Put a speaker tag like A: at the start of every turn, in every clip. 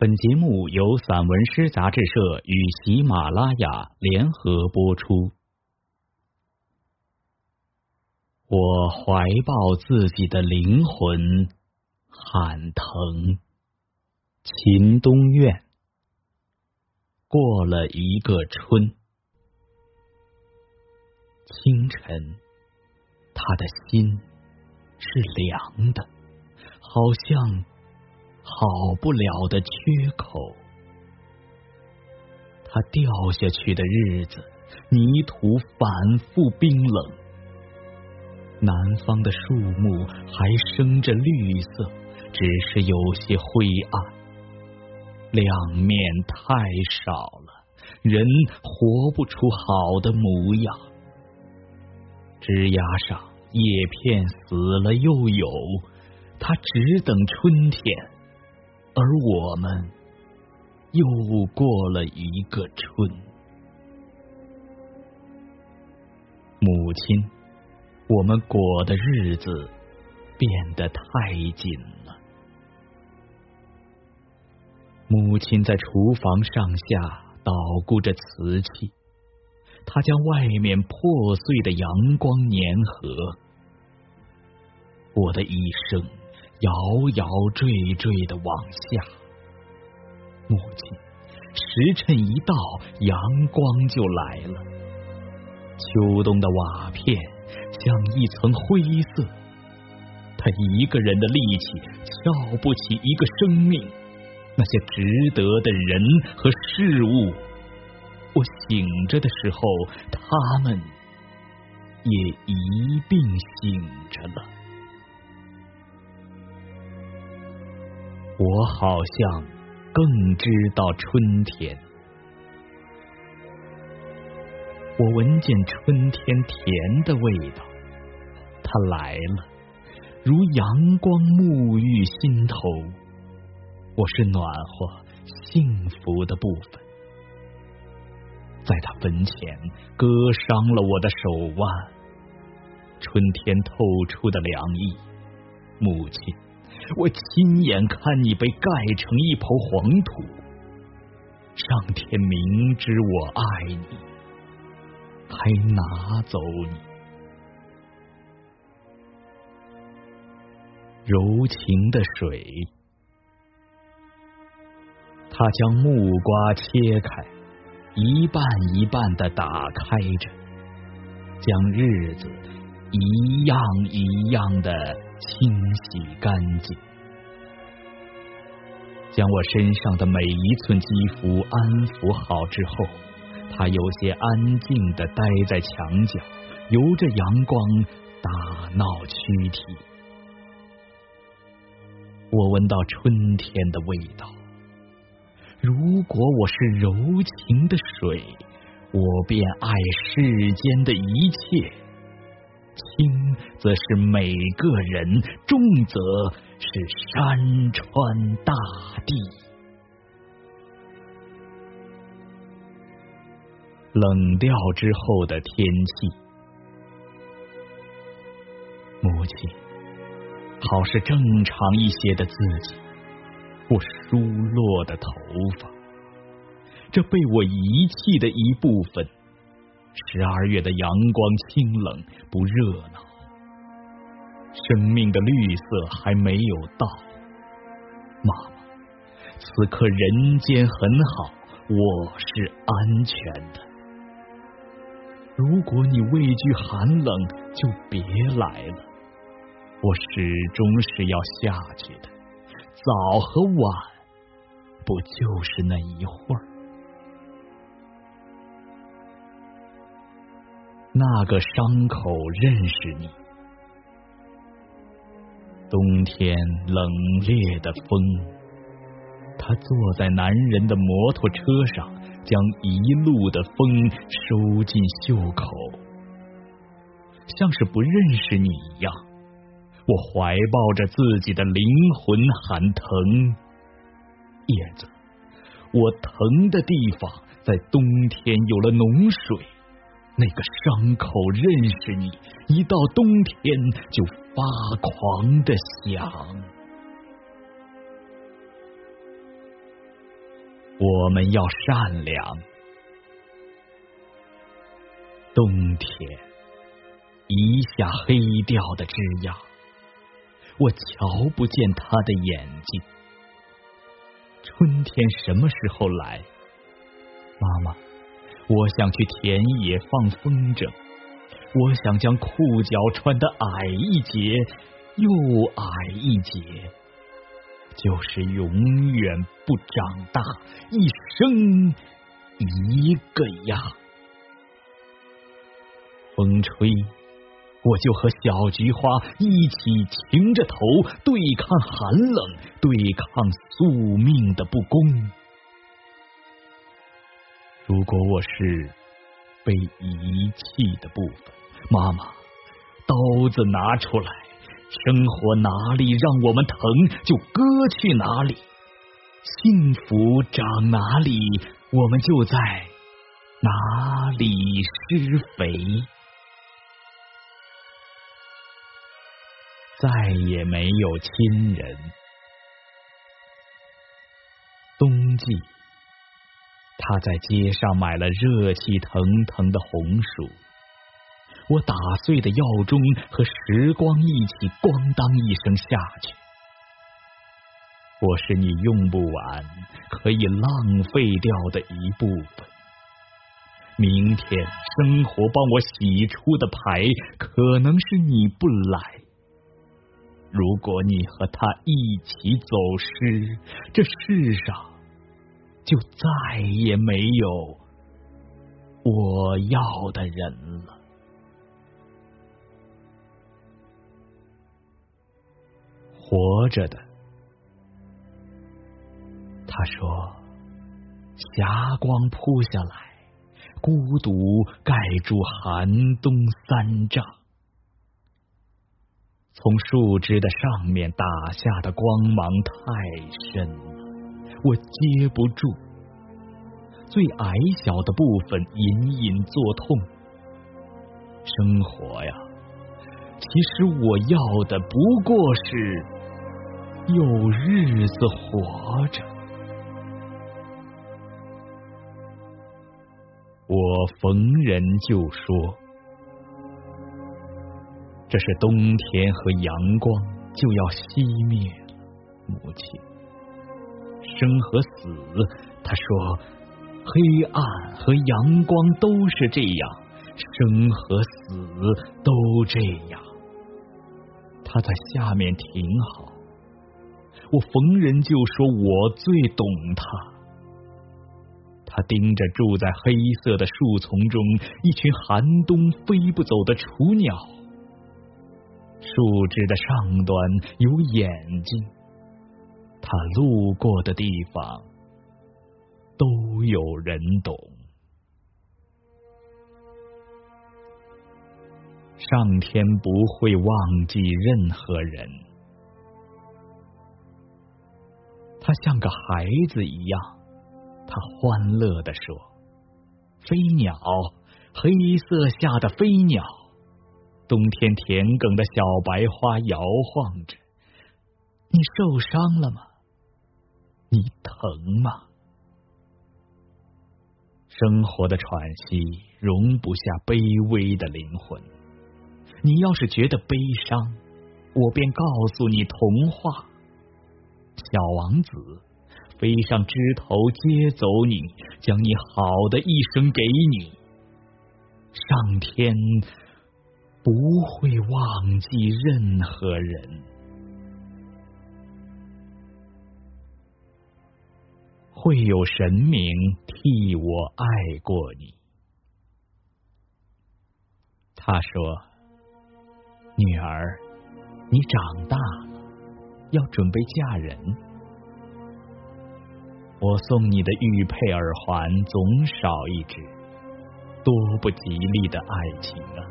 A: 本节目由散文诗杂志社与喜马拉雅联合播出。我怀抱自己的灵魂，喊疼。秦东苑，过了一个春，清晨，他的心是凉的，好像。好不了的缺口，它掉下去的日子，泥土反复冰冷。南方的树木还生着绿色，只是有些灰暗，亮面太少了，人活不出好的模样。枝丫上叶片死了又有，它只等春天。而我们又过了一个春，母亲，我们裹的日子变得太紧了。母亲在厨房上下捣鼓着瓷器，她将外面破碎的阳光粘合，我的一生。摇摇坠坠的往下，母亲，时辰一到，阳光就来了。秋冬的瓦片像一层灰色，他一个人的力气撬不起一个生命，那些值得的人和事物。我醒着的时候，他们也一并醒着了。我好像更知道春天，我闻见春天甜的味道，它来了，如阳光沐浴心头，我是暖和幸福的部分，在他坟前割伤了我的手腕，春天透出的凉意，母亲。我亲眼看你被盖成一抔黄土，上天明知我爱你，还拿走你。柔情的水，他将木瓜切开，一半一半的打开着，将日子一样一样的。清洗干净，将我身上的每一寸肌肤安抚好之后，他有些安静的待在墙角，由着阳光打闹躯体。我闻到春天的味道。如果我是柔情的水，我便爱世间的一切。轻则是每个人，重则是山川大地。冷掉之后的天气，母亲，好是正常一些的自己。我疏落的头发，这被我遗弃的一部分。十二月的阳光清冷不热闹，生命的绿色还没有到。妈妈，此刻人间很好，我是安全的。如果你畏惧寒冷，就别来了。我始终是要下去的，早和晚，不就是那一会儿？那个伤口认识你，冬天冷冽的风，他坐在男人的摩托车上，将一路的风收进袖口，像是不认识你一样。我怀抱着自己的灵魂喊疼，叶子，我疼的地方在冬天有了脓水。那个伤口认识你，一到冬天就发狂的想。我们要善良。冬天，一下黑掉的枝桠，我瞧不见他的眼睛。春天什么时候来？妈妈，我想去田野放风筝，我想将裤脚穿得矮一截又矮一截，就是永远不长大，一生一个样。风吹，我就和小菊花一起擎着头对抗寒冷，对抗宿命的不公。如果我是被遗弃的部分，妈妈，刀子拿出来，生活哪里让我们疼就割去哪里，幸福长哪里，我们就在哪里施肥。再也没有亲人。冬季，他在街上买了热气腾腾的红薯，我打碎的药钟和时光一起咣当一声下去。我是你用不完、可以浪费掉的一部分。明天生活帮我洗出的牌，可能是你不来。如果你和他一起走失，这世上就再也没有我要的人了。活着的，他说：“霞光扑下来，孤独盖住寒冬三丈。”从树枝的上面打下的光芒太深，我接不住。最矮小的部分隐隐作痛。生活呀，其实我要的不过是有日子活着。我逢人就说。这是冬天和阳光就要熄灭了，母亲。生和死，他说，黑暗和阳光都是这样，生和死都这样。他在下面挺好，我逢人就说我最懂他。他盯着住在黑色的树丛中一群寒冬飞不走的雏鸟。树枝的上端有眼睛，他路过的地方都有人懂。上天不会忘记任何人，他像个孩子一样，他欢乐的说：“飞鸟，黑色下的飞鸟。”冬天田埂的小白花摇晃着，你受伤了吗？你疼吗？生活的喘息容不下卑微的灵魂。你要是觉得悲伤，我便告诉你童话：小王子飞上枝头接走你，将你好的一生给你。上天。不会忘记任何人，会有神明替我爱过你。他说：“女儿，你长大了，要准备嫁人。我送你的玉佩耳环总少一只，多不吉利的爱情啊！”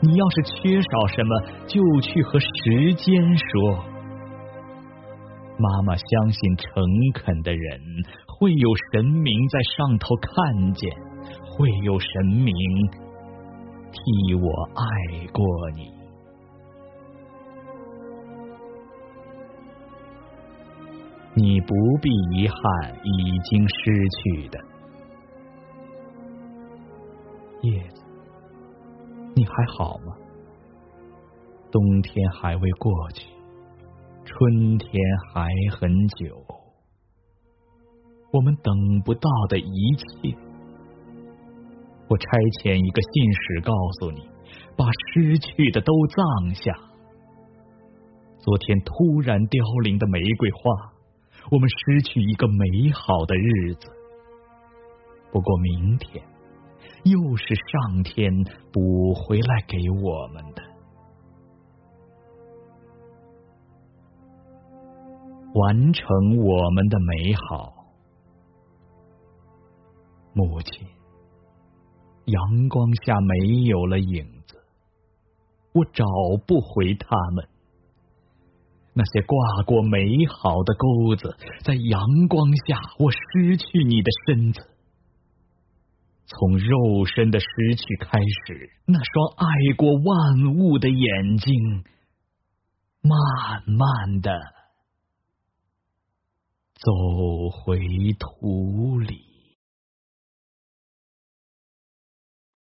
A: 你要是缺少什么，就去和时间说。妈妈相信，诚恳的人会有神明在上头看见，会有神明替我爱过你。你不必遗憾已经失去的。叶子，你还好吗？冬天还未过去，春天还很久，我们等不到的一切。我差遣一个信使告诉你，把失去的都葬下。昨天突然凋零的玫瑰花，我们失去一个美好的日子。不过明天又是上天补回来给我们的。完成我们的美好，母亲。阳光下没有了影子，我找不回他们。那些挂过美好的钩子，在阳光下，我失去你的身子。从肉身的失去开始，那双爱过万物的眼睛，慢慢的。走回土里。